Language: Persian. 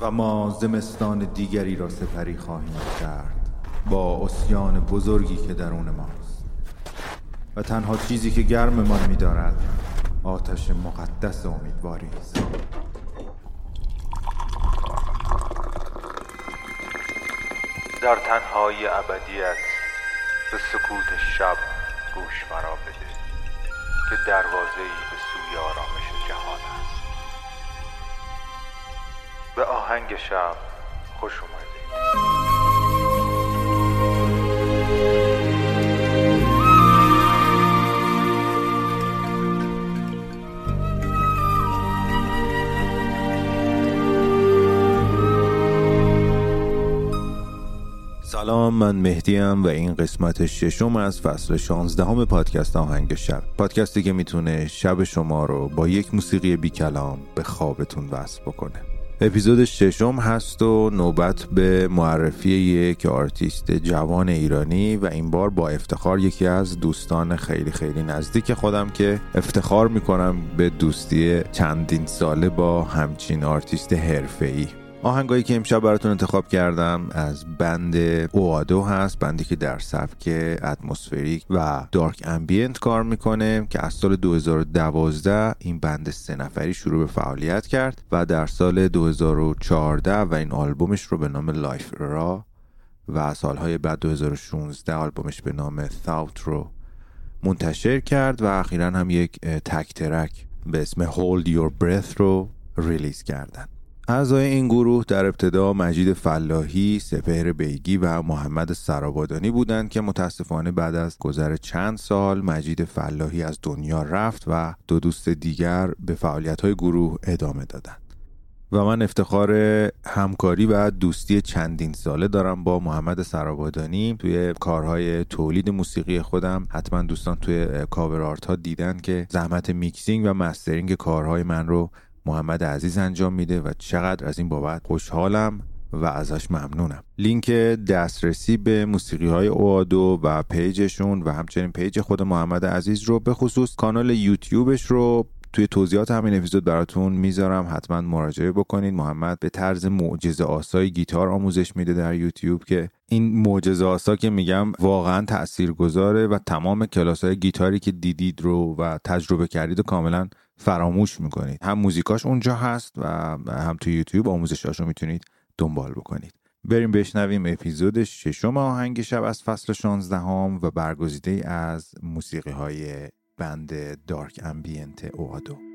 و ما زمستان دیگری را سپری خواهیم کرد با اسیان بزرگی که درون ماست. و تنها چیزی که گرممان می‌دارد آتش مقدس امیدواری است. در تنهای ابدیت به سکوت شب گوش مرا بده که دروازه ای به سوی آرامش به آهنگ شب خوش اومدید سلام من مهدیم و این قسمت ششم از فصل 16 همه پادکست آهنگ شب. پادکستی که می‌تونه شب شما رو با یک موسیقی بی کلام به خوابتون وصل بکنه. اپیزود ششم هست و نوبت به معرفی یک آرتیست جوان ایرانی و این بار با افتخار یکی از دوستان خیلی خیلی نزدیک خودم که افتخار می‌کنم به دوستی چندین ساله با همچین آرتیست حرفه‌ای. آهنگایی که امشب براتون انتخاب کردم از band اوادو هست band ی که در سبک atmospheric و dark ambient کار می‌کنه که از سال 2012 این band سه نفری شروع به فعالیت کرد و در سال 2014 و این آلبومش رو به نام لایف را و سالهای بعد 2016 آلبومش به نام ثاوت رو منتشر کرد و اخیرا هم یک تک ترک به اسم Hold Your Breath رو ریلیز کردن. اعضای این گروه در ابتدا مجید فلاحی، سپهر بیگی و محمد سرابادانی بودند که متاسفانه بعد از گذر چند سال مجید فلاحی از دنیا رفت و دو دوست دیگر به فعالیت‌های گروه ادامه دادند. و من افتخار همکاری و دوستی چندین ساله دارم با محمد سرابادانی توی کارهای تولید موسیقی خودم حتما دوستان توی cover art ها دیدن که زحمت mixing و mastering کارهای من رو محمد عزیز انجام میده و چقدر از این بابت خوشحالم و ازش ممنونم. لینک دسترسی به موسیقی های اوادو و page شون و همچنین page خود محمد عزیز رو به خصوص کانال یوتیوبش رو توی توضیحات همین اپیزود براتون می‌ذارم. حتما مراجعه بکنید محمد به طرز معجزه آسای گیتار آموزش میده در یوتیوب که این معجزه آسا که میگم واقعا تاثیرگذاره و تمام کلاس های گیتاری که دیدید رو و تجربه کردید و کاملا فراموش می‌کنید. هم موزیکاش اونجا هست و هم تو یوتیوب آموزشاش رو می‌تونید دنبال بکنید. بریم بشنویم اپیزود ششم آهنگ شب از فصل 16 هم و برگزیده از موسیقی های بند دارک امبینت اوادو.